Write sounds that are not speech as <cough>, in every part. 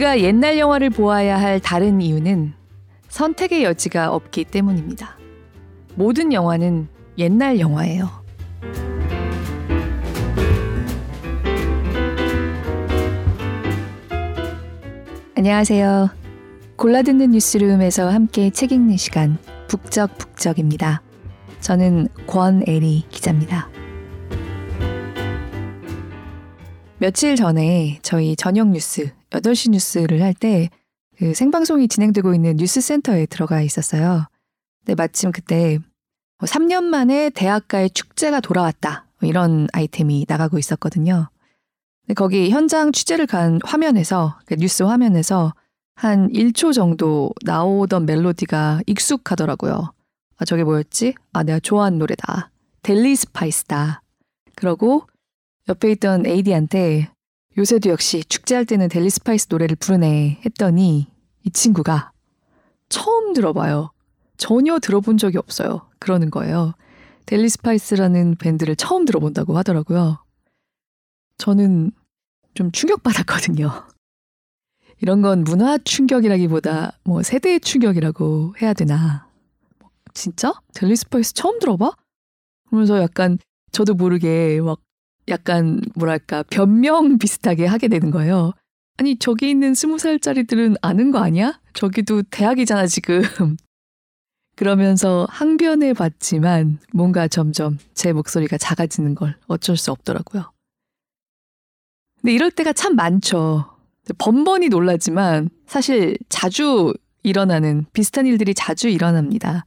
우리가 옛날 영화를 보아야 할 다른 이유는 선택의 여지가 없기 때문입니다. 모든 영화는 옛날 영화예요. 안녕하세요. 골라듣는 뉴스룸에서 함께 책 읽는 시간 북적북적입니다. 저는 권애리 기자입니다. 며칠 전에 저희 저녁 뉴스 8시 뉴스를 할 때 그 생방송이 진행되고 있는 뉴스센터에 들어가 있었어요. 근데 마침 그때 3년 뭐 만에 대학가의 축제가 돌아왔다. 뭐 이런 아이템이 나가고 있었거든요. 근데 거기 현장 취재를 간 화면에서, 그 뉴스 화면에서 한 1초 정도 나오던 멜로디가 익숙하더라고요. 아, 저게 뭐였지? 아, 내가 좋아하는 노래다. 델리 스파이스다. 그러고 옆에 있던 AD한테 요새도 역시 축제할 때는 델리 스파이스 노래를 부르네 했더니 이 친구가 처음 들어봐요. 전혀 들어본 적이 없어요. 그러는 거예요. 델리 스파이스라는 밴드를 처음 들어본다고 하더라고요. 저는 좀 충격받았거든요. <laughs> 이런 건 문화 충격이라기보다 뭐 세대의 충격이라고 해야 되나. 진짜? 델리 스파이스 처음 들어봐? 그러면서 약간 저도 모르게 막 약간 뭐랄까 변명 비슷하게 하게 되는 거예요. 아니 저기 있는 스무 살짜리들은 아는 거 아니야? 저기도 대학이잖아 지금. <laughs> 그러면서 항변해 봤지만 뭔가 점점 제 목소리가 작아지는 걸 어쩔 수 없더라고요. 근데 이럴 때가 참 많죠. 번번이 놀라지만 사실 자주 일어나는 비슷한 일들이 자주 일어납니다.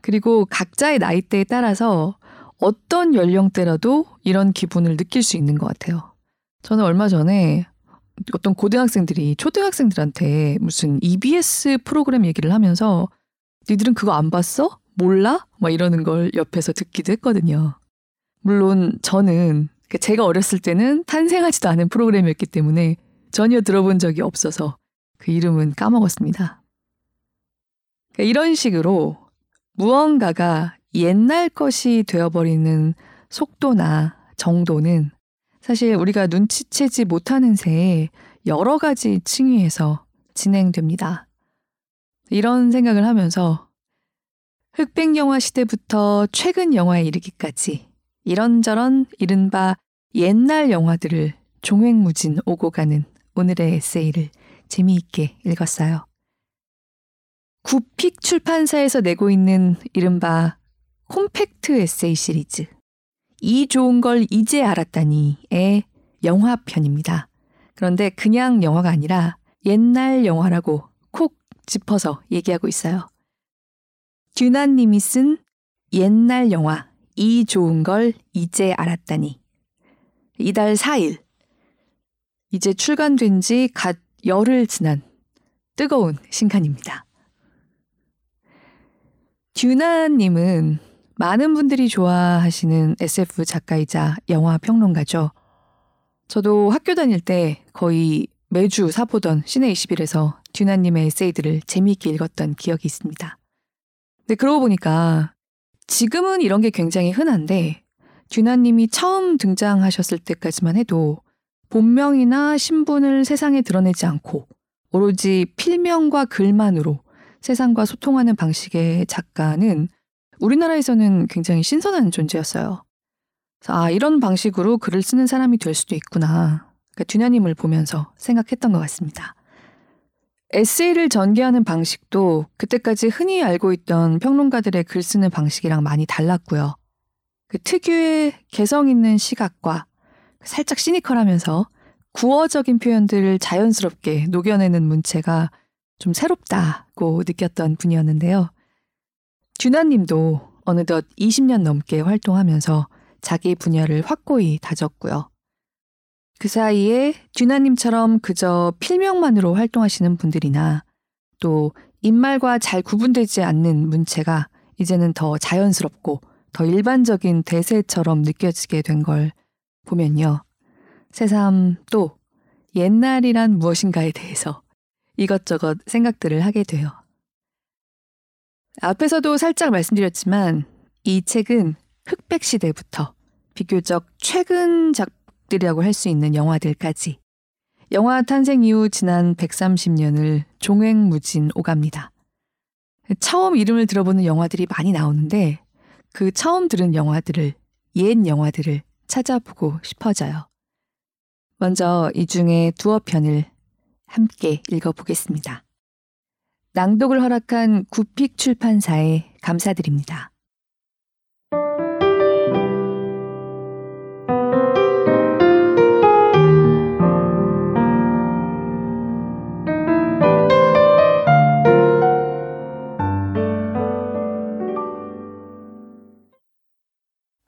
그리고 각자의 나이대에 따라서 어떤 연령대라도 이런 기분을 느낄 수 있는 것 같아요. 저는 얼마 전에 어떤 고등학생들이 초등학생들한테 무슨 EBS 프로그램 얘기를 하면서 니들은 그거 안 봤어? 몰라? 막 이러는 걸 옆에서 듣기도 했거든요. 물론 저는 그 제가 어렸을 때는 탄생하지도 않은 프로그램이었기 때문에 전혀 들어본 적이 없어서 그 이름은 까먹었습니다. 그러니까 이런 식으로 무언가가 옛날 것이 되어버리는 속도나 정도는 사실 우리가 눈치채지 못하는 새에 여러 가지 층위에서 진행됩니다. 이런 생각을 하면서 흑백 영화 시대부터 최근 영화에 이르기까지 이런저런 이른바 옛날 영화들을 종횡무진 오고 가는 오늘의 에세이를 재미있게 읽었어요. 구픽 출판사에서 내고 있는 이른바 콤팩트 에세이 시리즈 이 좋은 걸 이제 알았다니의 영화편입니다. 그런데 그냥 영화가 아니라 옛날 영화라고 콕 짚어서 얘기하고 있어요. 듀나님이 쓴 옛날 영화 이 좋은 걸 이제 알았다니 이달 4일 이제 출간된 지 갓 열흘 지난 뜨거운 신간입니다. 듀나님은 많은 분들이 좋아하시는 SF 작가이자 영화 평론가죠. 저도 학교 다닐 때 거의 매주 사보던 시내 21에서 듀나님의 에세이들을 재미있게 읽었던 기억이 있습니다. 근데 그러고 보니까 지금은 이런 게 굉장히 흔한데 듀나님이 처음 등장하셨을 때까지만 해도 본명이나 신분을 세상에 드러내지 않고 오로지 필명과 글만으로 세상과 소통하는 방식의 작가는 우리나라에서는 굉장히 신선한 존재였어요. 아, 이런 방식으로 글을 쓰는 사람이 될 수도 있구나. 그러니까 듀냐님을 보면서 생각했던 것 같습니다. 에세이를 전개하는 방식도 그때까지 흔히 알고 있던 평론가들의 글 쓰는 방식이랑 많이 달랐고요. 그 특유의 개성 있는 시각과 살짝 시니컬하면서 구어적인 표현들을 자연스럽게 녹여내는 문체가 좀 새롭다고 느꼈던 분이었는데요. 듀나님도 어느덧 20년 넘게 활동하면서 자기 분야를 확고히 다졌고요. 그 사이에 듀나님처럼 그저 필명만으로 활동하시는 분들이나 또 입말과 잘 구분되지 않는 문체가 이제는 더 자연스럽고 더 일반적인 대세처럼 느껴지게 된 걸 보면요. 새삼 또 옛날이란 무엇인가에 대해서 이것저것 생각들을 하게 돼요. 앞에서도 살짝 말씀드렸지만 이 책은 흑백 시대부터 비교적 최근 작들이라고 할 수 있는 영화들까지 영화 탄생 이후 지난 130년을 종횡무진 오갑니다. 처음 이름을 들어보는 영화들이 많이 나오는데 그 처음 들은 영화들을, 옛 영화들을 찾아보고 싶어져요. 먼저 이 중에 두어 편을 함께 읽어보겠습니다. 낭독을 허락한 구픽 출판사에 감사드립니다.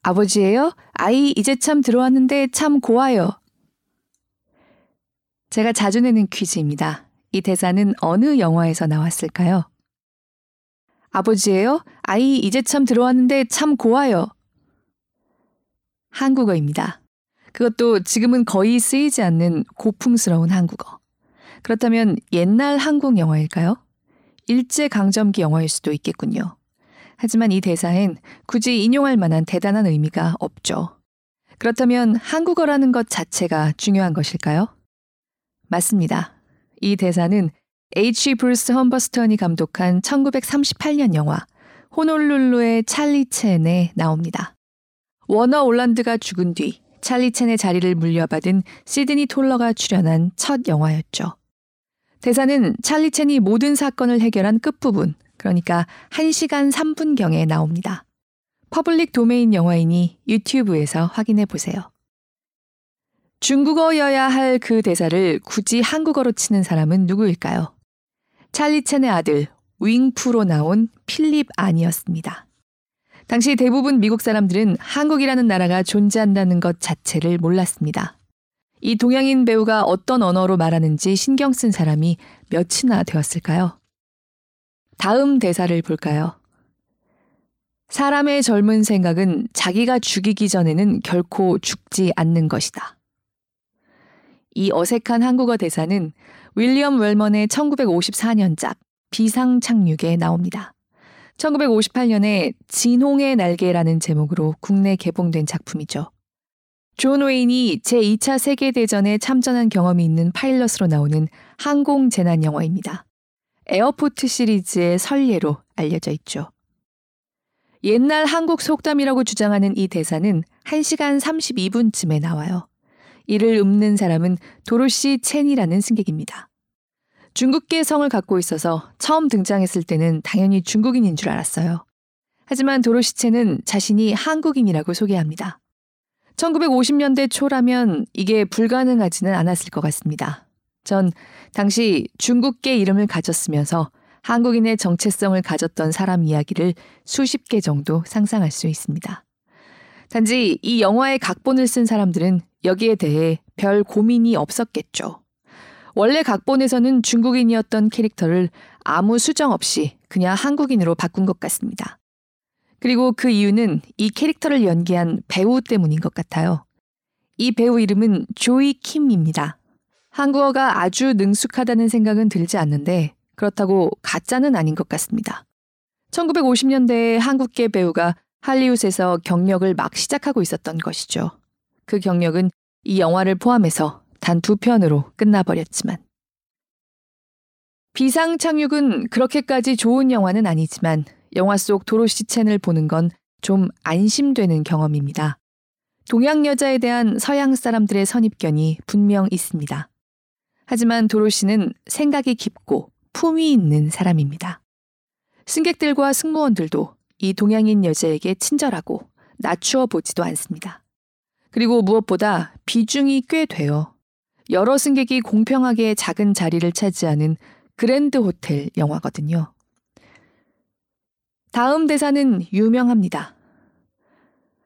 아버지예요? 아이 이제 참 들어왔는데 참 고와요. 제가 자주 내는 퀴즈입니다. 이 대사는 어느 영화에서 나왔을까요? 아버지예요? 아이 이제 참 들어왔는데 참 고와요. 한국어입니다. 그것도 지금은 거의 쓰이지 않는 고풍스러운 한국어. 그렇다면 옛날 한국 영화일까요? 일제 강점기 영화일 수도 있겠군요. 하지만 이 대사엔 굳이 인용할 만한 대단한 의미가 없죠. 그렇다면 한국어라는 것 자체가 중요한 것일까요? 맞습니다. 이 대사는 H. 브루스 험버스턴이 감독한 1938년 영화 호놀룰루의 찰리 첸에 나옵니다. 워너 올란드가 죽은 뒤 찰리 첸의 자리를 물려받은 시드니 톨러가 출연한 첫 영화였죠. 대사는 찰리 첸이 모든 사건을 해결한 끝부분, 그러니까 1시간 3분경에 나옵니다. public domain 영화이니 유튜브에서 확인해 보세요. 중국어여야 할 그 대사를 굳이 한국어로 치는 사람은 누구일까요? 찰리 첸의 아들 윙 푸로 나온 필립 안이었습니다. 당시 대부분 미국 사람들은 한국이라는 나라가 존재한다는 것 자체를 몰랐습니다. 이 동양인 배우가 어떤 언어로 말하는지 신경 쓴 사람이 몇이나 되었을까요? 다음 대사를 볼까요? 사람의 젊은 생각은 자기가 죽이기 전에는 결코 죽지 않는 것이다. 이 어색한 한국어 대사는 윌리엄 웰먼의 1954년작 비상착륙에 나옵니다. 1958년에 진홍의 날개라는 제목으로 국내 개봉된 작품이죠. 존 웨인이 제2차 세계대전에 참전한 경험이 있는 파일럿으로 나오는 항공 재난 영화입니다. 에어포트 시리즈의 선례로 알려져 있죠. 옛날 한국 속담이라고 주장하는 이 대사는 1시간 32분쯤에 나와요. 이를 읊는 사람은 도로시 첸이라는 승객입니다. 중국계 성을 갖고 있어서 처음 등장했을 때는 당연히 중국인인 줄 알았어요. 하지만 도로시 첸은 자신이 한국인이라고 소개합니다. 1950년대 초라면 이게 불가능하지는 않았을 것 같습니다. 전 당시 중국계 이름을 가졌으면서 한국인의 정체성을 가졌던 사람 이야기를 수십 개 정도 상상할 수 있습니다. 단지 이 영화의 각본을 쓴 사람들은 여기에 대해 별 고민이 없었겠죠. 원래 각본에서는 중국인이었던 캐릭터를 아무 수정 없이 그냥 한국인으로 바꾼 것 같습니다. 그리고 그 이유는 이 캐릭터를 연기한 배우 때문인 것 같아요. 이 배우 이름은 조이 킴입니다. 한국어가 아주 능숙하다는 생각은 들지 않는데 그렇다고 가짜는 아닌 것 같습니다. 1950년대에 한국계 배우가 할리우드에서 경력을 막 시작하고 있었던 것이죠. 그 경력은 이 영화를 포함해서 단 두 편으로 끝나버렸지만. 비상착륙은 그렇게까지 좋은 영화는 아니지만 영화 속 도로시 첸을 보는 건 좀 안심되는 경험입니다. 동양 여자에 대한 서양 사람들의 선입견이 분명 있습니다. 하지만 도로시는 생각이 깊고 품위 있는 사람입니다. 승객들과 승무원들도 이 동양인 여자에게 친절하고 낮추어 보지도 않습니다. 그리고 무엇보다 비중이 꽤 돼요. 여러 승객이 공평하게 작은 자리를 차지하는 그랜드 호텔 영화거든요. 다음 대사는 유명합니다.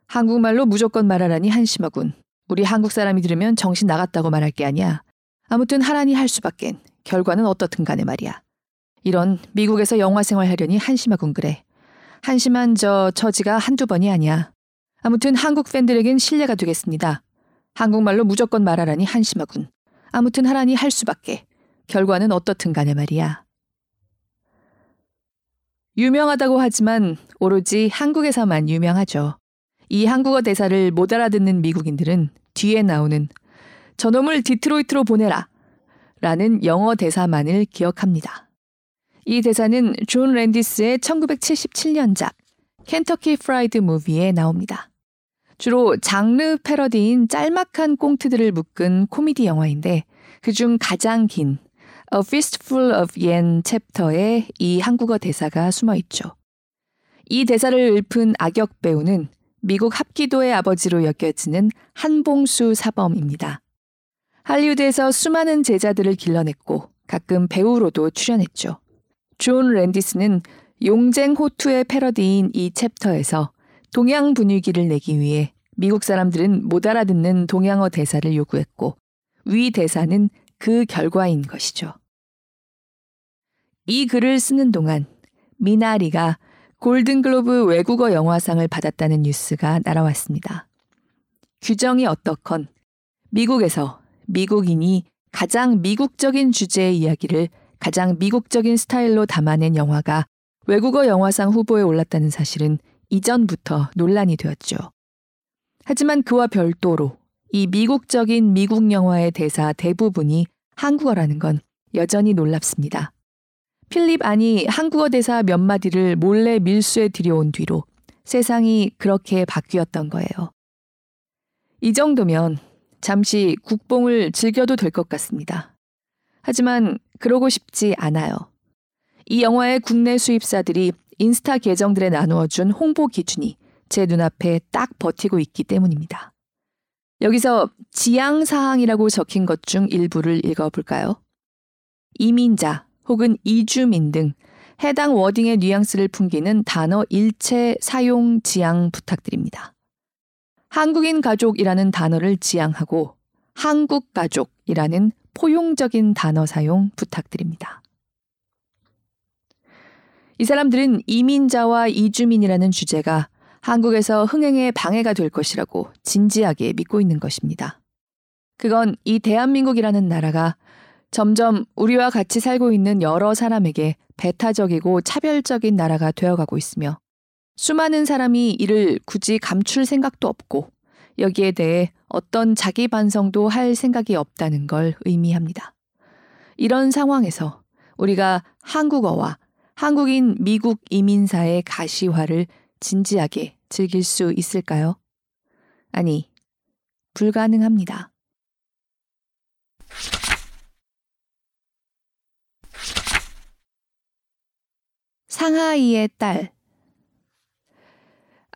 한국말로 무조건 말하라니 한심하군. 우리 한국 사람이 들으면 정신 나갔다고 말할 게 아니야. 아무튼 하라니 할 수밖엔 결과는 어떻든 간에 말이야. 이런 미국에서 영화 생활하려니 한심하군 그래. 한심한 저 처지가 한두 번이 아니야. 아무튼 한국 팬들에겐 실례가 되겠습니다. 한국말로 무조건 말하라니 한심하군. 아무튼 하라니 할 수밖에. 결과는 어떻든 간에 말이야. 유명하다고 하지만 오로지 한국에서만 유명하죠. 이 한국어 대사를 못 알아듣는 미국인들은 뒤에 나오는 저놈을 디트로이트로 보내라. 라는 영어 대사만을 기억합니다. 이 대사는 존 랜디스의 1977년작 켄터키 프라이드 무비에 나옵니다. 주로 장르 패러디인 짤막한 꽁트들을 묶은 코미디 영화인데 그중 가장 긴 A Fistful of Yen 챕터에 이 한국어 대사가 숨어 있죠. 이 대사를 읊은 악역 배우는 미국 합기도의 아버지로 여겨지는 한봉수 사범입니다. 할리우드에서 수많은 제자들을 길러냈고 가끔 배우로도 출연했죠. 존 랜디스는 용쟁호투의 패러디인 이 챕터에서 동양 분위기를 내기 위해 미국 사람들은 못 알아듣는 동양어 대사를 요구했고 위 대사는 그 결과인 것이죠. 이 글을 쓰는 동안 미나리가 골든글로브 외국어 영화상을 받았다는 뉴스가 날아왔습니다. 규정이 어떻건 미국에서 미국인이 가장 미국적인 주제의 이야기를 가장 미국적인 스타일로 담아낸 영화가 외국어 영화상 후보에 올랐다는 사실은 이전부터 논란이 되었죠. 하지만 그와 별도로 이 미국적인 미국 영화의 대사 대부분이 한국어라는 건 여전히 놀랍습니다. 필립 안이 한국어 대사 몇 마디를 몰래 밀수해 들여온 뒤로 세상이 그렇게 바뀌었던 거예요. 이 정도면 잠시 국뽕을 즐겨도 될 것 같습니다. 하지만 그러고 싶지 않아요. 이 영화의 국내 수입사들이 인스타 계정들에 나누어준 홍보 기준이 제 눈앞에 딱 버티고 있기 때문입니다. 여기서 지향 사항이라고 적힌 것 중 일부를 읽어볼까요? 이민자 혹은 이주민 등 해당 워딩의 뉘앙스를 풍기는 단어 일체 사용 지향 부탁드립니다. 한국인 가족이라는 단어를 지향하고 한국 가족이라는 포용적인 단어 사용 부탁드립니다. 이 사람들은 이민자와 이주민이라는 주제가 한국에서 흥행에 방해가 될 것이라고 진지하게 믿고 있는 것입니다. 그건 이 대한민국이라는 나라가 점점 우리와 같이 살고 있는 여러 사람에게 배타적이고 차별적인 나라가 되어가고 있으며 수많은 사람이 이를 굳이 감출 생각도 없고 여기에 대해 어떤 자기 반성도 할 생각이 없다는 걸 의미합니다. 이런 상황에서 우리가 한국어와 한국인 미국 이민사의 가시화를 진지하게 즐길 수 있을까요? 아니, 불가능합니다. 상하이의 딸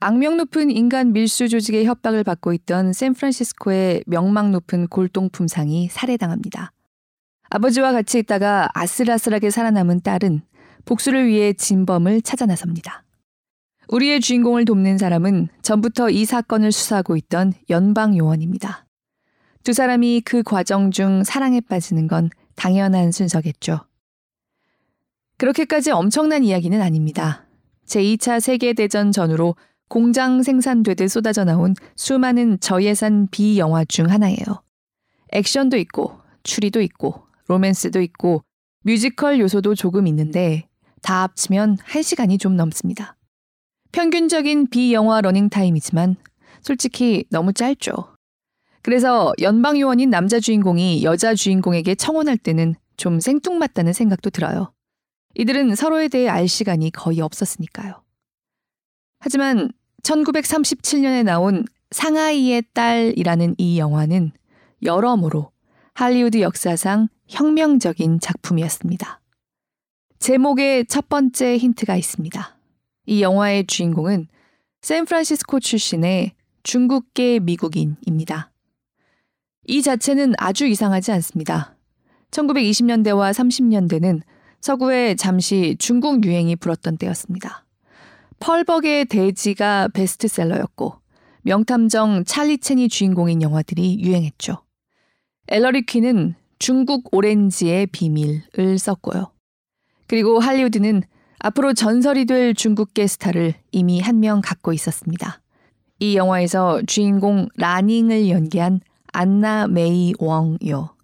악명 높은 인간 밀수 조직의 협박을 받고 있던 샌프란시스코의 명망 높은 골동품상이 살해당합니다. 아버지와 같이 있다가 아슬아슬하게 살아남은 딸은 복수를 위해 진범을 찾아 나섭니다. 우리의 주인공을 돕는 사람은 전부터 이 사건을 수사하고 있던 연방 요원입니다. 두 사람이 그 과정 중 사랑에 빠지는 건 당연한 순서겠죠. 그렇게까지 엄청난 이야기는 아닙니다. 제2차 세계대전 전후로 공장 생산되듯 쏟아져 나온 수많은 저예산 B영화 중 하나예요. 액션도 있고, 추리도 있고, 로맨스도 있고, 뮤지컬 요소도 조금 있는데, 다 합치면 1시간이 좀 넘습니다. 평균적인 B영화 러닝 타임이지만, 솔직히 너무 짧죠. 그래서 연방 요원인 남자 주인공이 여자 주인공에게 청혼할 때는 좀 생뚱맞다는 생각도 들어요. 이들은 서로에 대해 알 시간이 거의 없었으니까요. 하지만 1937년에 나온 상하이의 딸이라는 이 영화는 여러모로 할리우드 역사상 혁명적인 작품이었습니다. 제목에 첫 번째 힌트가 있습니다. 이 영화의 주인공은 샌프란시스코 출신의 중국계 미국인입니다. 이 자체는 아주 이상하지 않습니다. 1920년대와 30년대는 서구에 잠시 중국 유행이 불었던 때였습니다. 펄벅의 대지가 베스트셀러였고 명탐정 찰리 첸이 주인공인 영화들이 유행했죠. 엘러리 퀴는 중국 오렌지의 비밀을 썼고요. 그리고 할리우드는 앞으로 전설이 될 중국계 스타를 이미 한 명 갖고 있었습니다. 이 영화에서 주인공 라닝을 연기한 안나 메이 웡요.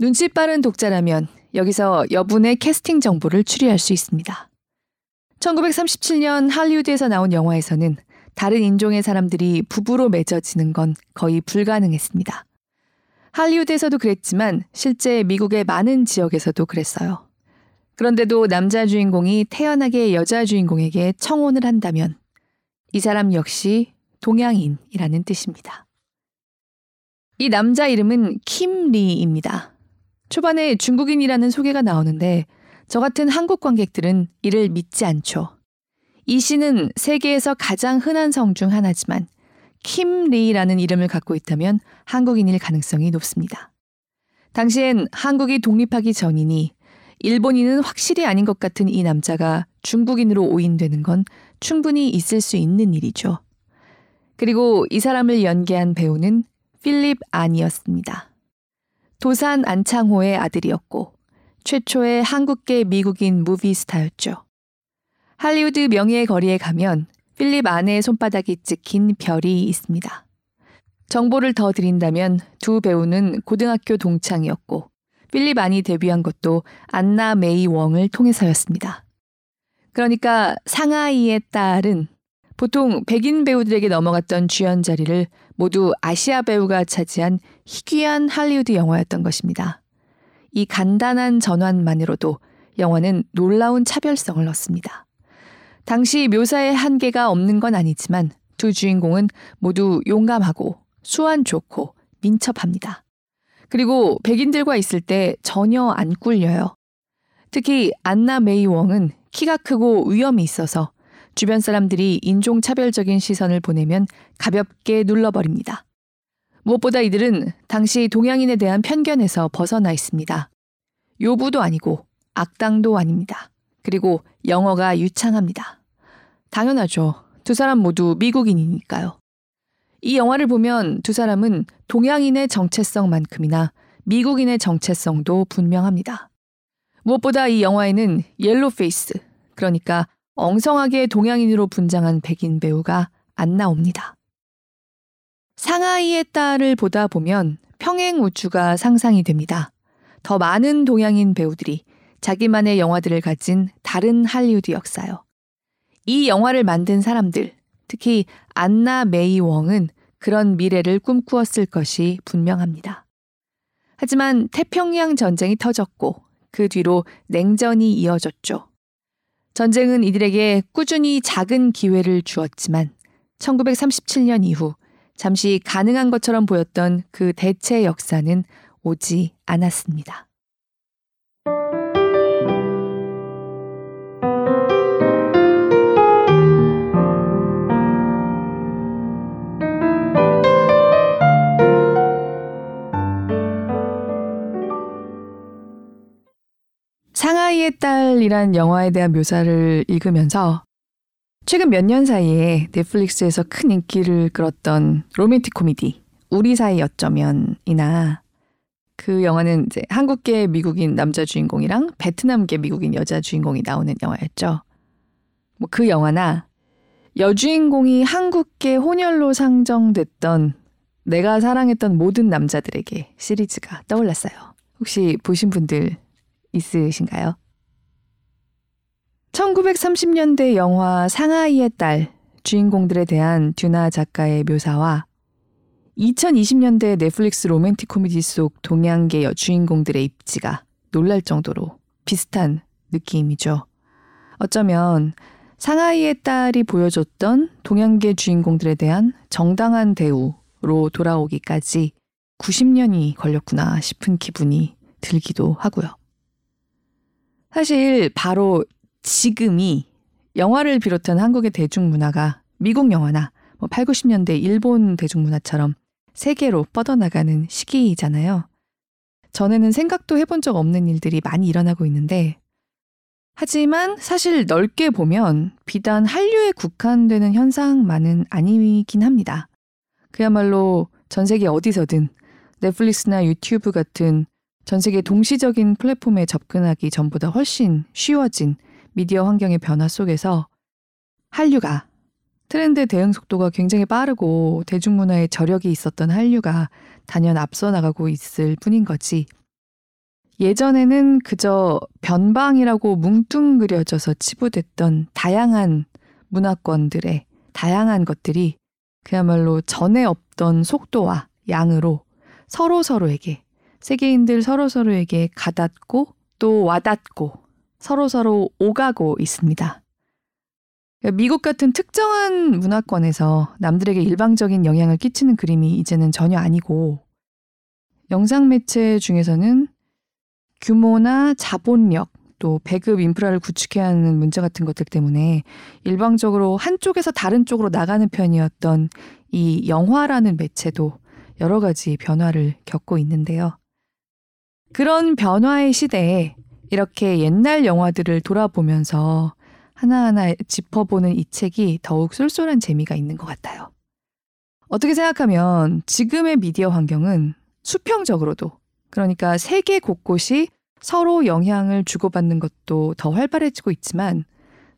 눈치 빠른 독자라면 여기서 여분의 캐스팅 정보를 추리할 수 있습니다. 1937년 할리우드에서 나온 영화에서는 다른 인종의 사람들이 부부로 맺어지는 건 거의 불가능했습니다. 할리우드에서도 그랬지만 실제 미국의 많은 지역에서도 그랬어요. 그런데도 남자 주인공이 태연하게 여자 주인공에게 청혼을 한다면 이 사람 역시 동양인이라는 뜻입니다. 이 남자 이름은 킴리입니다. 초반에 중국인이라는 소개가 나오는데 저 같은 한국 관객들은 이를 믿지 않죠. 이 씨는 세계에서 가장 흔한 성 중 하나지만 킴리라는 이름을 갖고 있다면 한국인일 가능성이 높습니다. 당시엔 한국이 독립하기 전이니 일본인은 확실히 아닌 것 같은 이 남자가 중국인으로 오인되는 건 충분히 있을 수 있는 일이죠. 그리고 이 사람을 연기한 배우는 필립 안이었습니다. 도산 안창호의 아들이었고 최초의 한국계 미국인 무비스타였죠. 할리우드 명예의 거리에 가면 필립 안의 손바닥이 찍힌 별이 있습니다. 정보를 더 드린다면 두 배우는 고등학교 동창이었고 필립 안이 데뷔한 것도 안나 메이 웡을 통해서였습니다. 그러니까 상하이의 딸은 보통 백인 배우들에게 넘어갔던 주연 자리를 모두 아시아 배우가 차지한 희귀한 할리우드 영화였던 것입니다. 이 간단한 전환만으로도 영화는 놀라운 차별성을 얻습니다. 당시 묘사에 한계가 없는 건 아니지만 두 주인공은 모두 용감하고 수완 좋고 민첩합니다. 그리고 백인들과 있을 때 전혀 안 꿀려요. 특히 안나 메이 웡은 키가 크고 위험이 있어서 주변 사람들이 인종차별적인 시선을 보내면 가볍게 눌러버립니다. 무엇보다 이들은 당시 동양인에 대한 편견에서 벗어나 있습니다. 요부도 아니고 악당도 아닙니다. 그리고 영어가 유창합니다. 당연하죠. 두 사람 모두 미국인이니까요. 이 영화를 보면 두 사람은 동양인의 정체성만큼이나 미국인의 정체성도 분명합니다. 무엇보다 이 영화에는 yellow face, 그러니까 엉성하게 동양인으로 분장한 백인 배우가 안 나옵니다. 상하이의 딸을 보다 보면 평행 우주가 상상이 됩니다. 더 많은 동양인 배우들이 자기만의 영화들을 가진 다른 할리우드 역사요. 이 영화를 만든 사람들, 특히 안나 메이 웡은 그런 미래를 꿈꾸었을 것이 분명합니다. 하지만 태평양 전쟁이 터졌고 그 뒤로 냉전이 이어졌죠. 전쟁은 이들에게 꾸준히 작은 기회를 주었지만 1937년 이후 잠시 가능한 것처럼 보였던 그 대체 역사는 오지 않았습니다. 상하이의 딸이란 영화에 대한 묘사를 읽으면서 최근 몇 년 사이에 넷플릭스에서 큰 인기를 끌었던 로맨틱 코미디 우리 사이 어쩌면이나 그 영화는 이제 한국계 미국인 남자 주인공이랑 베트남계 미국인 여자 주인공이 나오는 영화였죠. 뭐 그 영화나 여주인공이 한국계 혼혈로 상정됐던 내가 사랑했던 모든 남자들에게 시리즈가 떠올랐어요. 혹시 보신 분들 있으신가요? 1930년대 영화 상하이의 딸 주인공들에 대한 듀나 작가의 묘사와 2020년대 넷플릭스 로맨틱 코미디 속 동양계 여주인공들의 입지가 놀랄 정도로 비슷한 느낌이죠. 어쩌면 상하이의 딸이 보여줬던 동양계 주인공들에 대한 정당한 대우로 돌아오기까지 90년이 걸렸구나 싶은 기분이 들기도 하고요. 사실 바로 지금이 영화를 비롯한 한국의 대중문화가 미국 영화나 뭐 8, 90년대 일본 대중문화처럼 세계로 뻗어나가는 시기이잖아요. 전에는 생각도 해본 적 없는 일들이 많이 일어나고 있는데, 하지만 사실 넓게 보면 비단 한류에 국한되는 현상만은 아니긴 합니다. 그야말로 전 세계 어디서든 넷플릭스나 유튜브 같은 전 세계 동시적인 플랫폼에 접근하기 전보다 훨씬 쉬워진 미디어 환경의 변화 속에서 한류가 트렌드 대응 속도가 굉장히 빠르고 대중문화에 저력이 있었던 한류가 단연 앞서 나가고 있을 뿐인 거지. 예전에는 그저 변방이라고 뭉뚱그려져서 치부됐던 다양한 문화권들의 다양한 것들이 그야말로 전에 없던 속도와 양으로 서로 서로에게, 세계인들 서로 서로에게 가닿고 또 와닿고 서로서로 오가고 있습니다. 미국 같은 특정한 문화권에서 남들에게 일방적인 영향을 끼치는 그림이 이제는 전혀 아니고 영상 매체 중에서는 규모나 자본력 또 배급 인프라를 구축해야 하는 문제 같은 것들 때문에 일방적으로 한쪽에서 다른 쪽으로 나가는 편이었던 이 영화라는 매체도 여러 가지 변화를 겪고 있는데요. 그런 변화의 시대에 이렇게 옛날 영화들을 돌아보면서 하나하나 짚어보는 이 책이 더욱 쏠쏠한 재미가 있는 것 같아요. 어떻게 생각하면 지금의 미디어 환경은 수평적으로도 그러니까 세계 곳곳이 서로 영향을 주고받는 것도 더 활발해지고 있지만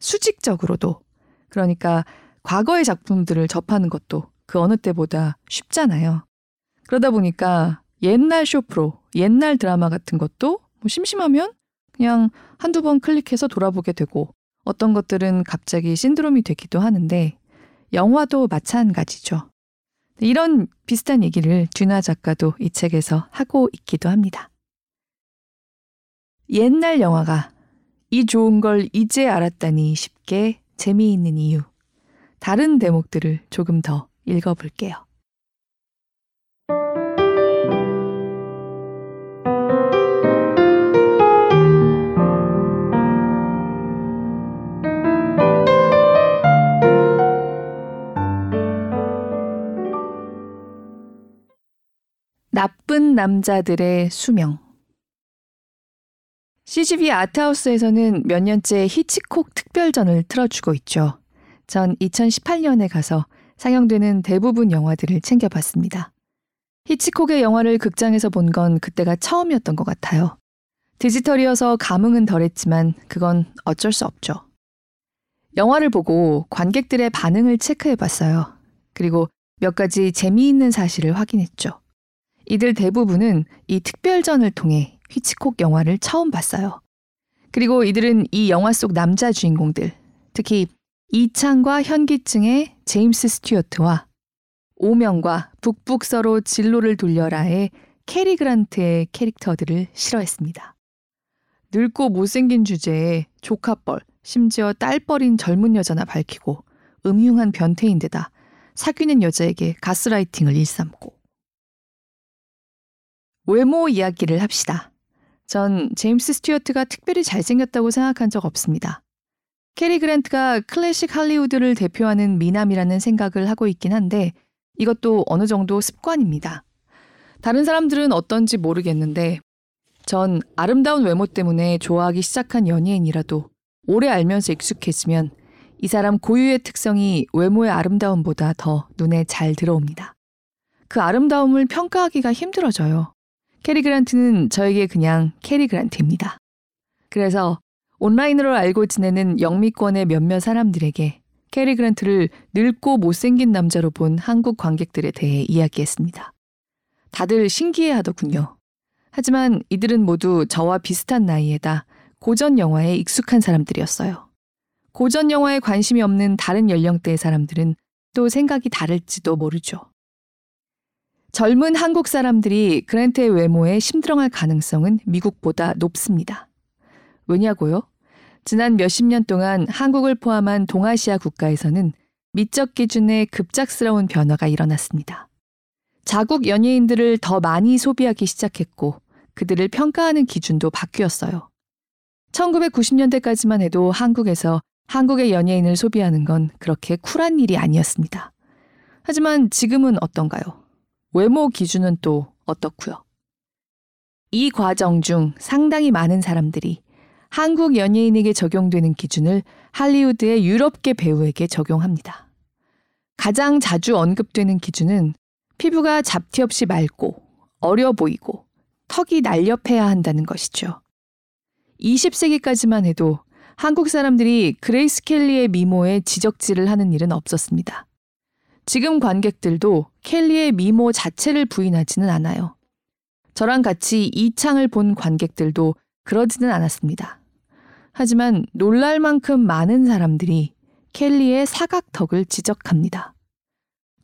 수직적으로도 그러니까 과거의 작품들을 접하는 것도 그 어느 때보다 쉽잖아요. 그러다 보니까 옛날 쇼프로, 옛날 드라마 같은 것도 뭐 심심하면 그냥 한두 번 클릭해서 돌아보게 되고 어떤 것들은 갑자기 신드롬이 되기도 하는데 영화도 마찬가지죠. 이런 비슷한 얘기를 듀나 작가도 이 책에서 하고 있기도 합니다. 옛날 영화가 이 좋은 걸 이제 알았다니 쉽게 재미있는 이유. 다른 대목들을 조금 더 읽어볼게요. 나쁜 남자들의 수명. CGV 아트하우스에서는 몇 년째 히치콕 특별전을 틀어주고 있죠. 전 2018년에 가서 상영되는 대부분 영화들을 챙겨봤습니다. 히치콕의 영화를 극장에서 본 건 그때가 처음이었던 것 같아요. 디지털이어서 감흥은 덜했지만 그건 어쩔 수 없죠. 영화를 보고 관객들의 반응을 체크해 봤어요. 그리고 몇 가지 재미있는 사실을 확인했죠. 이들 대부분은 이 특별전을 통해 히치콕 영화를 처음 봤어요. 그리고 이들은 이 영화 속 남자 주인공들, 특히 이창과 현기증의 제임스 스튜어트와 오명과 북북서로 진로를 돌려라의 캐리 그란트의 캐릭터들을 싫어했습니다. 늙고 못생긴 주제에 조카뻘, 심지어 딸뻘인 젊은 여자나 밝히고 음흉한 변태인데다 사귀는 여자에게 가스라이팅을 일삼고 외모 이야기를 합시다. 전 제임스 스튜어트가 특별히 잘생겼다고 생각한 적 없습니다. 캐리 그랜트가 클래식 할리우드를 대표하는 미남이라는 생각을 하고 있긴 한데 이것도 어느 정도 습관입니다. 다른 사람들은 어떤지 모르겠는데 전 아름다운 외모 때문에 좋아하기 시작한 연예인이라도 오래 알면서 익숙해지면 이 사람 고유의 특성이 외모의 아름다움보다 더 눈에 잘 들어옵니다. 그 아름다움을 평가하기가 힘들어져요. 캐리 그란트는 저에게 그냥 캐리 그란트입니다. 그래서 온라인으로 알고 지내는 영미권의 몇몇 사람들에게 캐리 그란트를 늙고 못생긴 남자로 본 한국 관객들에 대해 이야기했습니다. 다들 신기해 하더군요. 하지만 이들은 모두 저와 비슷한 나이에다 고전 영화에 익숙한 사람들이었어요. 고전 영화에 관심이 없는 다른 연령대의 사람들은 또 생각이 다를지도 모르죠. 젊은 한국 사람들이 그랜트의 외모에 심드렁할 가능성은 미국보다 높습니다. 왜냐고요? 지난 몇십 년 동안 한국을 포함한 동아시아 국가에서는 미적 기준의 급작스러운 변화가 일어났습니다. 자국 연예인들을 더 많이 소비하기 시작했고 그들을 평가하는 기준도 바뀌었어요. 1990년대까지만 해도 한국에서 한국의 연예인을 소비하는 건 그렇게 쿨한 일이 아니었습니다. 하지만 지금은 어떤가요? 외모 기준은 또 어떻고요? 이 과정 중 상당히 많은 사람들이 한국 연예인에게 적용되는 기준을 할리우드의 유럽계 배우에게 적용합니다. 가장 자주 언급되는 기준은 피부가 잡티 없이 맑고 어려 보이고 턱이 날렵해야 한다는 것이죠. 20세기까지만 해도 한국 사람들이 그레이스 켈리의 미모에 지적질을 하는 일은 없었습니다. 지금 관객들도 켈리의 미모 자체를 부인하지는 않아요. 저랑 같이 이창을 본 관객들도 그러지는 않았습니다. 하지만 놀랄 만큼 많은 사람들이 켈리의 사각턱을 지적합니다.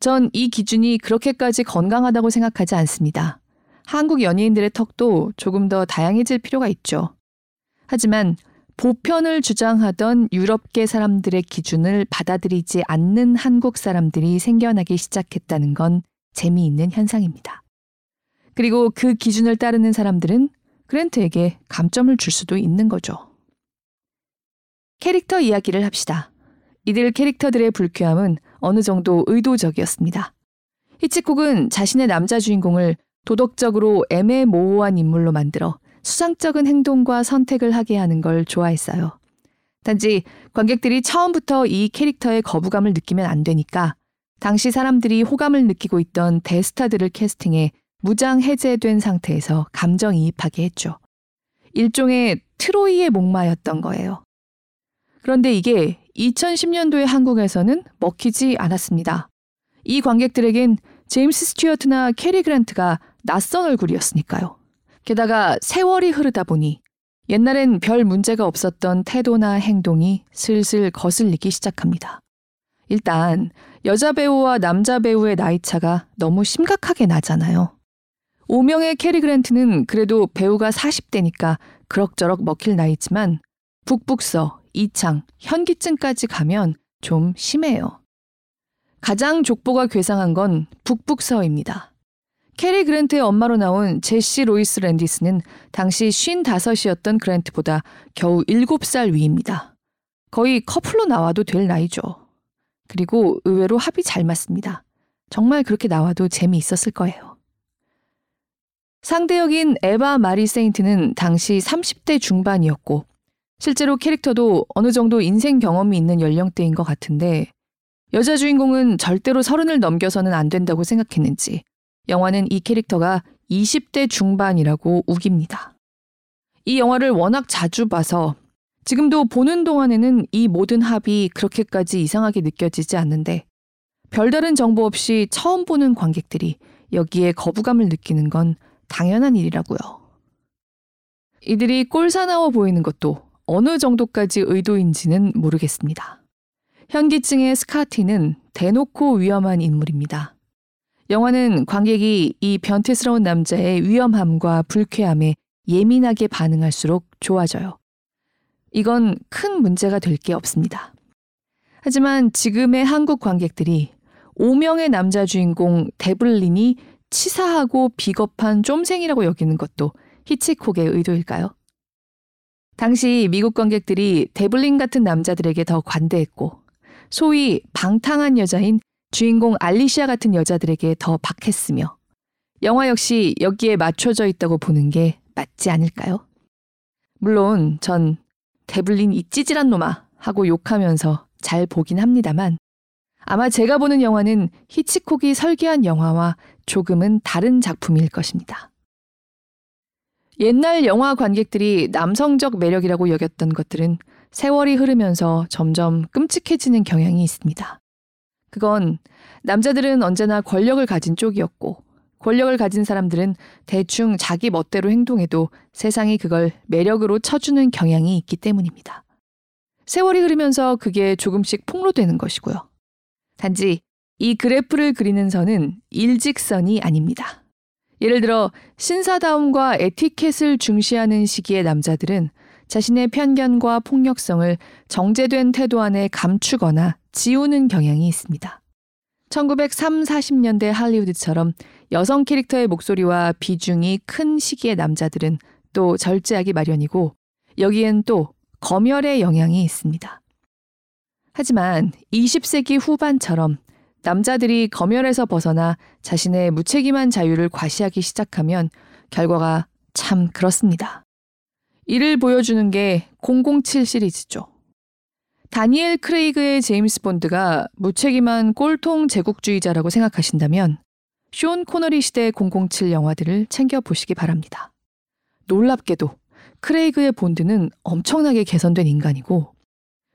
전 이 기준이 그렇게까지 건강하다고 생각하지 않습니다. 한국 연예인들의 턱도 조금 더 다양해질 필요가 있죠. 하지만 보편을 주장하던 유럽계 사람들의 기준을 받아들이지 않는 한국 사람들이 생겨나기 시작했다는 건 재미있는 현상입니다. 그리고 그 기준을 따르는 사람들은 그랜트에게 감점을 줄 수도 있는 거죠. 캐릭터 이야기를 합시다. 이들 캐릭터들의 불쾌함은 어느 정도 의도적이었습니다. 히치콕은 자신의 남자 주인공을 도덕적으로 애매모호한 인물로 만들어 수상적인 행동과 선택을 하게 하는 걸 좋아했어요. 단지 관객들이 처음부터 이 캐릭터의 거부감을 느끼면 안 되니까 당시 사람들이 호감을 느끼고 있던 대스타들을 캐스팅해 무장 해제된 상태에서 감정이입하게 했죠. 일종의 트로이의 목마였던 거예요. 그런데 이게 2010년도의 한국에서는 먹히지 않았습니다. 이 관객들에겐 제임스 스튜어트나 캐리 그랜트가 낯선 얼굴이었으니까요. 게다가 세월이 흐르다 보니 옛날엔 별 문제가 없었던 태도나 행동이 슬슬 거슬리기 시작합니다. 일단 여자 배우와 남자 배우의 나이 차가 너무 심각하게 나잖아요. 오명의 캐리 그랜트는 그래도 배우가 40대니까 그럭저럭 먹힐 나이지만 북북서, 이창, 현기증까지 가면 좀 심해요. 가장 족보가 괴상한 건 북북서입니다. 캐리 그랜트의 엄마로 나온 제시 로이스 랜디스는 당시 55이었던 그랜트보다 겨우 7살 위입니다. 거의 커플로 나와도 될 나이죠. 그리고 의외로 합이 잘 맞습니다. 정말 그렇게 나와도 재미있었을 거예요. 상대 역인 에바 마리 세인트는 당시 30대 중반이었고 실제로 캐릭터도 어느 정도 인생 경험이 있는 연령대인 것 같은데 여자 주인공은 절대로 서른을 넘겨서는 안 된다고 생각했는지 영화는 이 캐릭터가 20대 중반이라고 우깁니다. 이 영화를 워낙 자주 봐서 지금도 보는 동안에는 이 모든 합이 그렇게까지 이상하게 느껴지지 않는데 별다른 정보 없이 처음 보는 관객들이 여기에 거부감을 느끼는 건 당연한 일이라고요. 이들이 꼴사나워 보이는 것도 어느 정도까지 의도인지는 모르겠습니다. 현기증의 스카티는 대놓고 위험한 인물입니다. 영화는 관객이 이 변태스러운 남자의 위험함과 불쾌함에 예민하게 반응할수록 좋아져요. 이건 큰 문제가 될 게 없습니다. 하지만 지금의 한국 관객들이 오명의 남자 주인공 데블린이 치사하고 비겁한 쫌생이라고 여기는 것도 히치콕의 의도일까요? 당시 미국 관객들이 데블린 같은 남자들에게 더 관대했고 소위 방탕한 여자인 주인공 알리시아 같은 여자들에게 더 박했으며 영화 역시 여기에 맞춰져 있다고 보는 게 맞지 않을까요? 물론 전 데블린 이 찌질한 놈아 하고 욕하면서 잘 보긴 합니다만 아마 제가 보는 영화는 히치콕이 설계한 영화와 조금은 다른 작품일 것입니다. 옛날 영화 관객들이 남성적 매력이라고 여겼던 것들은 세월이 흐르면서 점점 끔찍해지는 경향이 있습니다. 그건 남자들은 언제나 권력을 가진 쪽이었고 권력을 가진 사람들은 대충 자기 멋대로 행동해도 세상이 그걸 매력으로 쳐주는 경향이 있기 때문입니다. 세월이 흐르면서 그게 조금씩 폭로되는 것이고요. 단지 이 그래프를 그리는 선은 일직선이 아닙니다. 예를 들어 신사다움과 에티켓을 중시하는 시기의 남자들은 자신의 편견과 폭력성을 정제된 태도 안에 감추거나 지우는 경향이 있습니다. 1903, 40년대 할리우드처럼 여성 캐릭터의 목소리와 비중이 큰 시기의 남자들은 또 절제하기 마련이고 여기엔 또 검열의 영향이 있습니다. 하지만 20세기 후반처럼 남자들이 검열에서 벗어나 자신의 무책임한 자유를 과시하기 시작하면 결과가 참 그렇습니다. 이를 보여주는 게 007 시리즈죠. 다니엘 크레이그의 제임스 본드가 무책임한 꼴통 제국주의자라고 생각하신다면 숀 코너리 시대 007 영화들을 챙겨 보시기 바랍니다. 놀랍게도 크레이그의 본드는 엄청나게 개선된 인간이고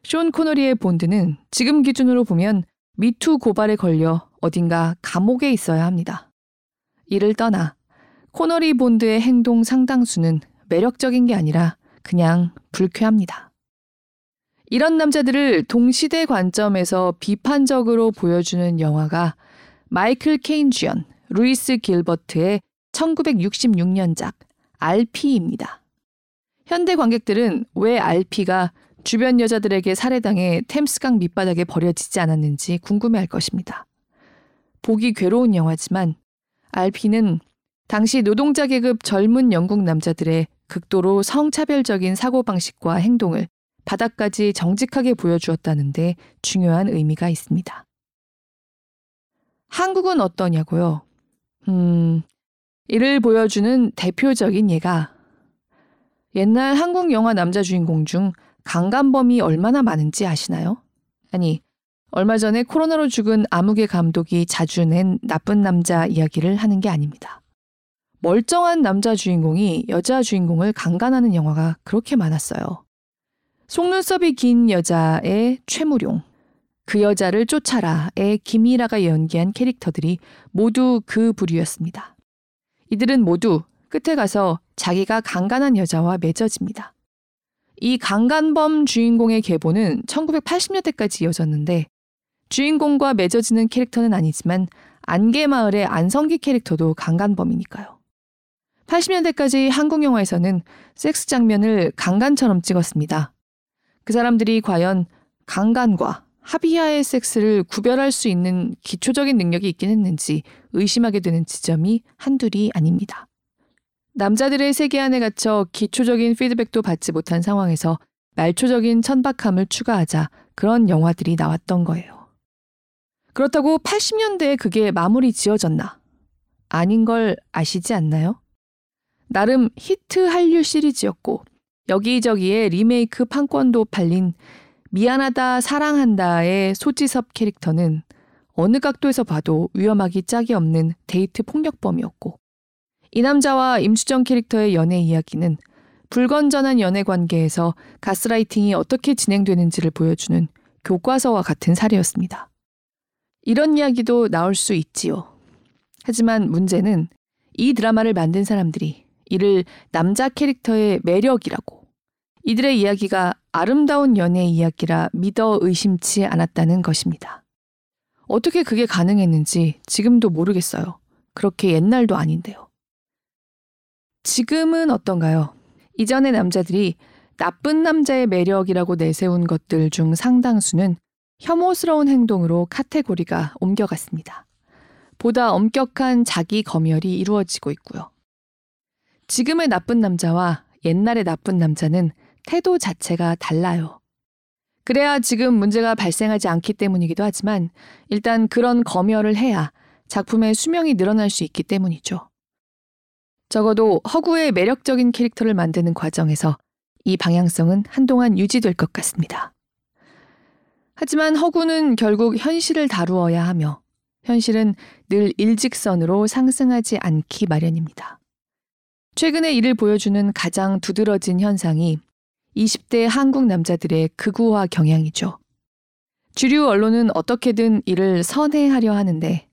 숀 코너리의 본드는 지금 기준으로 보면 미투 고발에 걸려 어딘가 감옥에 있어야 합니다. 이를 떠나 코너리 본드의 행동 상당수는 매력적인 게 아니라 그냥 불쾌합니다. 이런 남자들을 동시대 관점에서 비판적으로 보여주는 영화가 마이클 케인 주연, 루이스 길버트의 1966년작 RP입니다. 현대 관객들은 왜 RP가 주변 여자들에게 살해당해 템스강 밑바닥에 버려지지 않았는지 궁금해할 것입니다. 보기 괴로운 영화지만 RP는 당시 노동자 계급 젊은 영국 남자들의 극도로 성차별적인 사고방식과 행동을 바닥까지 정직하게 보여주었다는데 중요한 의미가 있습니다. 한국은 어떠냐고요? 음, 이를 보여주는 대표적인 예가 옛날 한국 영화 남자 주인공 중 강간범이 얼마나 많은지 아시나요? 아니, 얼마 전에 코로나로 죽은 아무개 감독이 자주 낸 나쁜 남자 이야기를 하는 게 아닙니다. 멀쩡한 남자 주인공이 여자 주인공을 강간하는 영화가 그렇게 많았어요. 속눈썹이 긴 여자의 최무룡, 그 여자를 쫓아라의 김이라가 연기한 캐릭터들이 모두 그 부류였습니다. 이들은 모두 끝에 가서 자기가 강간한 여자와 맺어집니다. 이 강간범 주인공의 계보는 1980년대까지 이어졌는데 주인공과 맺어지는 캐릭터는 아니지만 안개마을의 안성기 캐릭터도 강간범이니까요. 80년대까지 한국 영화에서는 섹스 장면을 강간처럼 찍었습니다. 그 사람들이 과연 강간과 합의하의 섹스를 구별할 수 있는 기초적인 능력이 있긴 했는지 의심하게 되는 지점이 한둘이 아닙니다. 남자들의 세계 안에 갇혀 기초적인 피드백도 받지 못한 상황에서 말초적인 천박함을 추가하자 그런 영화들이 나왔던 거예요. 그렇다고 80년대에 그게 마무리 지어졌나? 아닌 걸 아시지 않나요? 나름 히트 한류 시리즈였고 여기저기에 리메이크 판권도 팔린 미안하다 사랑한다의 소지섭 캐릭터는 어느 각도에서 봐도 위험하기 짝이 없는 데이트 폭력범이었고 이 남자와 임수정 캐릭터의 연애 이야기는 불건전한 연애 관계에서 가스라이팅이 어떻게 진행되는지를 보여주는 교과서와 같은 사례였습니다. 이런 이야기도 나올 수 있지요. 하지만 문제는 이 드라마를 만든 사람들이 이를 남자 캐릭터의 매력이라고 이들의 이야기가 아름다운 연애 이야기라 믿어 의심치 않았다는 것입니다. 어떻게 그게 가능했는지 지금도 모르겠어요. 그렇게 옛날도 아닌데요. 지금은 어떤가요? 이전의 남자들이 나쁜 남자의 매력이라고 내세운 것들 중 상당수는 혐오스러운 행동으로 카테고리가 옮겨갔습니다. 보다 엄격한 자기 검열이 이루어지고 있고요. 지금의 나쁜 남자와 옛날의 나쁜 남자는 태도 자체가 달라요. 그래야 지금 문제가 발생하지 않기 때문이기도 하지만 일단 그런 검열을 해야 작품의 수명이 늘어날 수 있기 때문이죠. 적어도 허구의 매력적인 캐릭터를 만드는 과정에서 이 방향성은 한동안 유지될 것 같습니다. 하지만 허구는 결국 현실을 다루어야 하며 현실은 늘 일직선으로 상승하지 않기 마련입니다. 최근에 이를 보여주는 가장 두드러진 현상이 20대 한국 남자들의 극우화 경향이죠. 주류 언론은 어떻게든 이를 선회하려 하는데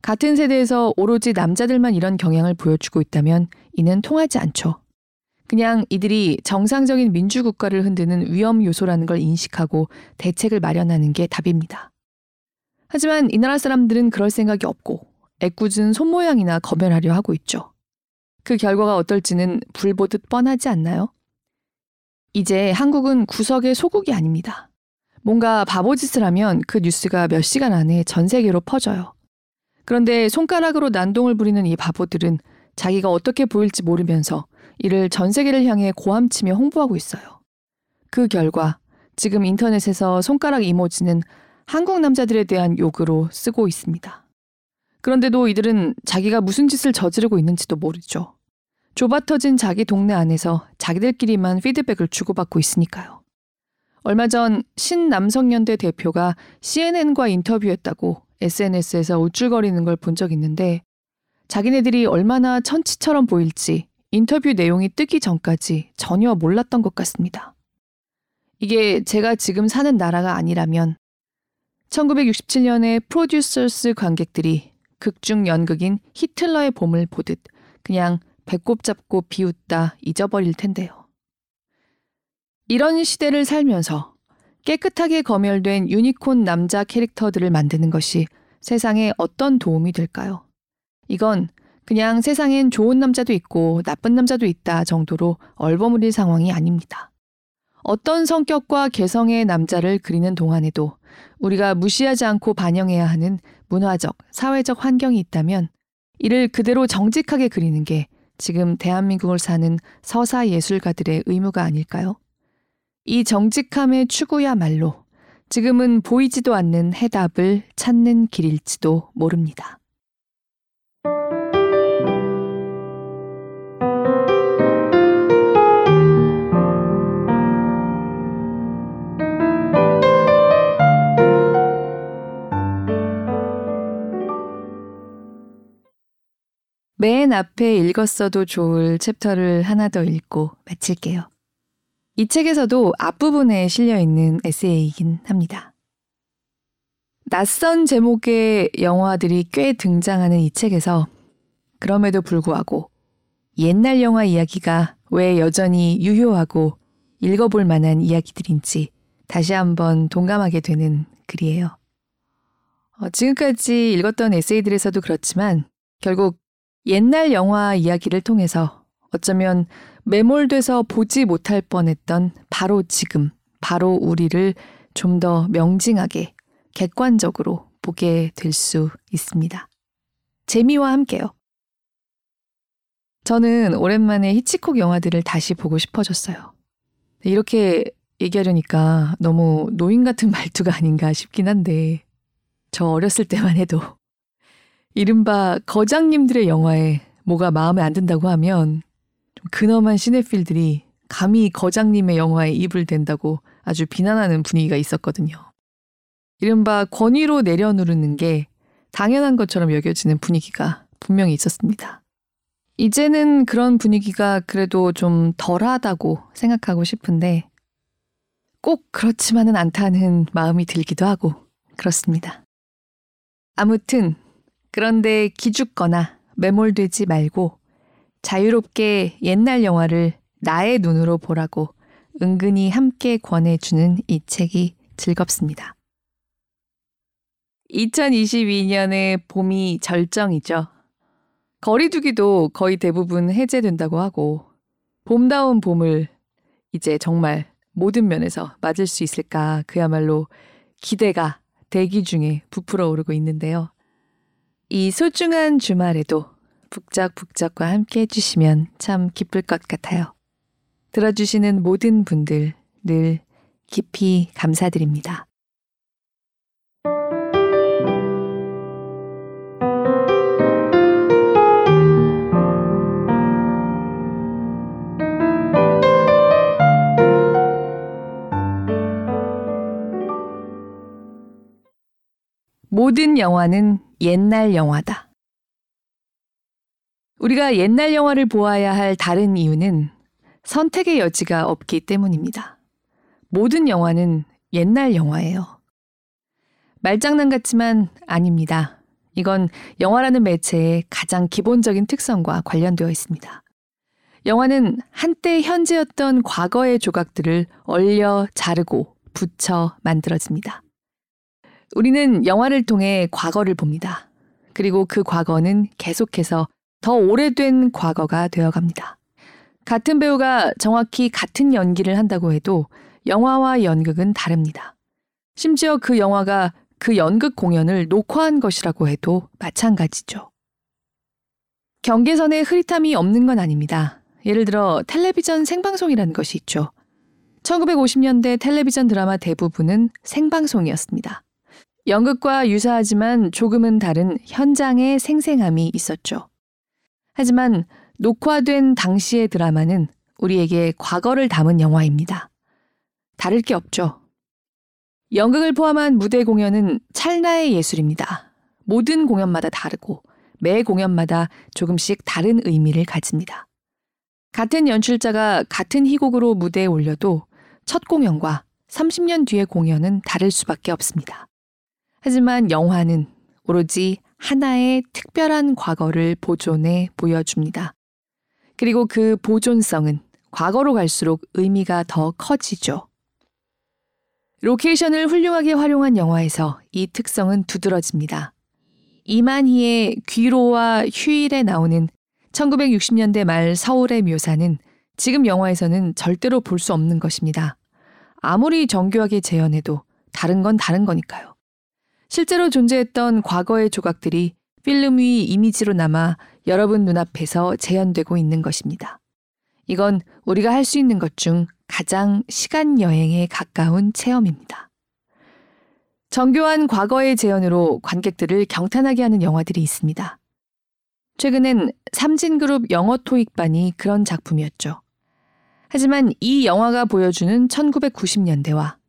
같은 세대에서 오로지 남자들만 이런 경향을 보여주고 있다면 이는 통하지 않죠. 그냥 이들이 정상적인 민주국가를 흔드는 위험 요소라는 걸 인식하고 대책을 마련하는 게 답입니다. 하지만 이 나라 사람들은 그럴 생각이 없고 애꿎은 손모양이나 검열하려 하고 있죠. 그 결과가 어떨지는 불보듯 뻔하지 않나요? 이제 한국은 구석의 소국이 아닙니다. 뭔가 바보짓을 하면 그 뉴스가 몇 시간 안에 전 세계로 퍼져요. 그런데 손가락으로 난동을 부리는 이 바보들은 자기가 어떻게 보일지 모르면서 이를 전 세계를 향해 고함치며 홍보하고 있어요. 그 결과 지금 인터넷에서 손가락 이모지는 한국 남자들에 대한 욕으로 쓰고 있습니다. 그런데도 이들은 자기가 무슨 짓을 저지르고 있는지도 모르죠. 좁아터진 자기 동네 안에서 자기들끼리만 피드백을 주고받고 있으니까요. 얼마 전 신남성연대 대표가 CNN과 인터뷰했다고 SNS에서 우쭐거리는 걸 본 적 있는데 자기네들이 얼마나 천치처럼 보일지 인터뷰 내용이 뜨기 전까지 전혀 몰랐던 것 같습니다. 이게 제가 지금 사는 나라가 아니라면 1967년에 프로듀서스 관객들이 극중 연극인 히틀러의 봄을 보듯 그냥 배꼽 잡고 비웃다 잊어버릴 텐데요. 이런 시대를 살면서 깨끗하게 검열된 유니콘 남자 캐릭터들을 만드는 것이 세상에 어떤 도움이 될까요? 이건 그냥 세상엔 좋은 남자도 있고 나쁜 남자도 있다 정도로 얼버무릴 상황이 아닙니다. 어떤 성격과 개성의 남자를 그리는 동안에도 우리가 무시하지 않고 반영해야 하는 문화적, 사회적 환경이 있다면 이를 그대로 정직하게 그리는 게 지금 대한민국을 사는 서사 예술가들의 의무가 아닐까요? 이 정직함의 추구야말로 지금은 보이지도 않는 해답을 찾는 길일지도 모릅니다. 맨 앞에 읽었어도 좋을 챕터를 하나 더 읽고 마칠게요. 이 책에서도 앞부분에 실려 있는 에세이이긴 합니다. 낯선 제목의 영화들이 꽤 등장하는 이 책에서 그럼에도 불구하고 옛날 영화 이야기가 왜 여전히 유효하고 읽어볼 만한 이야기들인지 다시 한번 동감하게 되는 글이에요. 어, 지금까지 읽었던 에세이들에서도 그렇지만 결국 옛날 영화 이야기를 통해서 어쩌면 매몰돼서 보지 못할 뻔했던 바로 지금, 바로 우리를 좀 더 명징하게, 객관적으로 보게 될 수 있습니다. 재미와 함께요. 저는 오랜만에 히치콕 영화들을 다시 보고 싶어졌어요. 이렇게 얘기하려니까 너무 노인 같은 <laughs> 말투가 아닌가 싶긴 한데, 저 어렸을 때만 해도 이른바 거장님들의 영화에 뭐가 마음에 안 든다고 하면 좀 근엄한 시네필들이 감히 거장님의 영화에 입을 댄다고 아주 비난하는 분위기가 있었거든요. 이른바 권위로 내려누르는 게 당연한 것처럼 여겨지는 분위기가 분명히 있었습니다. 이제는 그런 분위기가 그래도 좀 덜하다고 생각하고 싶은데 꼭 그렇지만은 않다는 마음이 들기도 하고 그렇습니다. 아무튼 그런데 기죽거나 매몰되지 말고 자유롭게 옛날 영화를 나의 눈으로 보라고 은근히 함께 권해주는 이 책이 즐겁습니다. 2022년의 봄이 절정이죠. 거리두기도 거의 대부분 해제된다고 하고, 봄다운 봄을 이제 정말 모든 면에서 맞을 수 있을까 그야말로 기대가 대기 중에 부풀어 오르고 있는데요. 이 소중한 주말에도 북적북적과 함께 해주시면 참 기쁠 것 같아요. 들어주시는 모든 분들 늘 깊이 감사드립니다. 모든 영화는 옛날 영화다. 우리가 옛날 영화를 보아야 할 다른 이유는 선택의 여지가 없기 때문입니다. 모든 영화는 옛날 영화예요. 말장난 같지만 아닙니다. 이건 영화라는 매체의 가장 기본적인 특성과 관련되어 있습니다. 영화는 한때 현재였던 과거의 조각들을 얼려 자르고 붙여 만들어집니다. 우리는 영화를 통해 과거를 봅니다. 그리고 그 과거는 계속해서 더 오래된 과거가 되어 갑니다. 같은 배우가 정확히 같은 연기를 한다고 해도 영화와 연극은 다릅니다. 심지어 그 영화가 그 연극 공연을 녹화한 것이라고 해도 마찬가지죠. 경계선에 흐릿함이 없는 건 아닙니다. 예를 들어 텔레비전 생방송이라는 것이 있죠. 1950년대 텔레비전 드라마 대부분은 생방송이었습니다. 연극과 유사하지만 조금은 다른 현장의 생생함이 있었죠. 하지만 녹화된 당시의 드라마는 우리에게 과거를 담은 영화입니다. 다를 게 없죠. 연극을 포함한 무대 공연은 찰나의 예술입니다. 모든 공연마다 다르고 매 공연마다 조금씩 다른 의미를 가집니다. 같은 연출자가 같은 희곡으로 무대에 올려도 첫 공연과 30년 뒤의 공연은 다를 수밖에 없습니다. 하지만 영화는 오로지 하나의 특별한 과거를 보존해 보여줍니다. 그리고 그 보존성은 과거로 갈수록 의미가 더 커지죠. 로케이션을 훌륭하게 활용한 영화에서 이 특성은 두드러집니다. 이만희의 귀로와 휴일에 나오는 1960년대 말 서울의 묘사는 지금 영화에서는 절대로 볼 수 없는 것입니다. 아무리 정교하게 재현해도 다른 건 다른 거니까요. 실제로 존재했던 과거의 조각들이 필름 위 이미지로 남아 여러분 눈앞에서 재현되고 있는 것입니다. 이건 우리가 할 수 있는 것 중 가장 시간 여행에 가까운 체험입니다. 정교한 과거의 재현으로 관객들을 경탄하게 하는 영화들이 있습니다. 최근엔 삼진그룹 영어 토익반이 그런 작품이었죠. 하지만 이 영화가 보여주는 1990년대와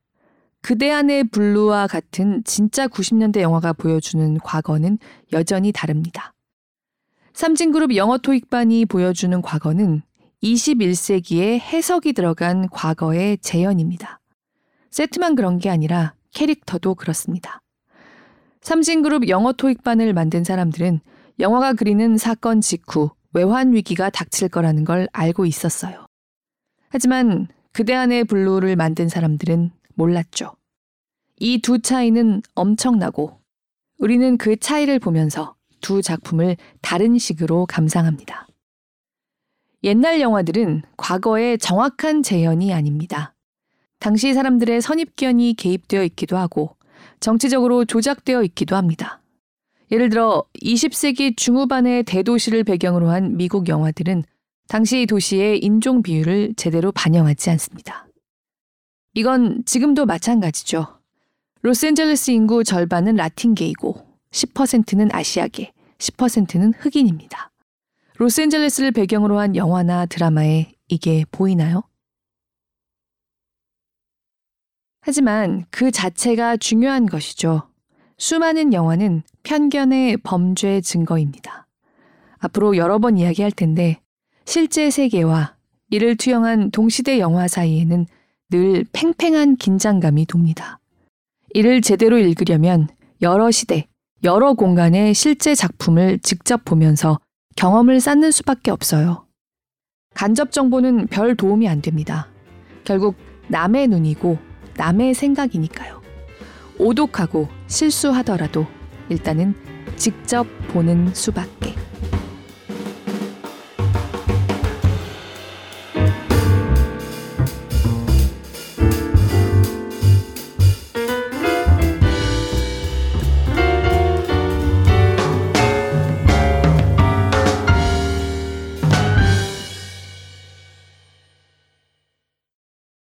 그대 안의 블루와 같은 진짜 90년대 영화가 보여주는 과거는 여전히 다릅니다. 삼진그룹 영어 토익반이 보여주는 과거는 21세기에 해석이 들어간 과거의 재현입니다. 세트만 그런 게 아니라 캐릭터도 그렇습니다. 삼진그룹 영어 토익반을 만든 사람들은 영화가 그리는 사건 직후 외환 위기가 닥칠 거라는 걸 알고 있었어요. 하지만 그대 안의 블루를 만든 사람들은 몰랐죠. 이 두 차이는 엄청나고 우리는 그 차이를 보면서 두 작품을 다른 식으로 감상합니다. 옛날 영화들은 과거의 정확한 재현이 아닙니다. 당시 사람들의 선입견이 개입되어 있기도 하고 정치적으로 조작되어 있기도 합니다. 예를 들어 20세기 중후반의 대도시를 배경으로 한 미국 영화들은 당시 도시의 인종 비율을 제대로 반영하지 않습니다. 이건 지금도 마찬가지죠. 로스앤젤레스 인구 절반은 라틴계이고 10%는 아시아계, 10%는 흑인입니다. 로스앤젤레스를 배경으로 한 영화나 드라마에 이게 보이나요? 하지만 그 자체가 중요한 것이죠. 수많은 영화는 편견의 범죄 증거입니다. 앞으로 여러 번 이야기할 텐데 실제 세계와 이를 투영한 동시대 영화 사이에는 늘 팽팽한 긴장감이 돕니다. 이를 제대로 읽으려면 여러 시대, 여러 공간의 실제 작품을 직접 보면서 경험을 쌓는 수밖에 없어요. 간접 정보는 별 도움이 안 됩니다. 결국 남의 눈이고 남의 생각이니까요. 오독하고 실수하더라도 일단은 직접 보는 수밖에.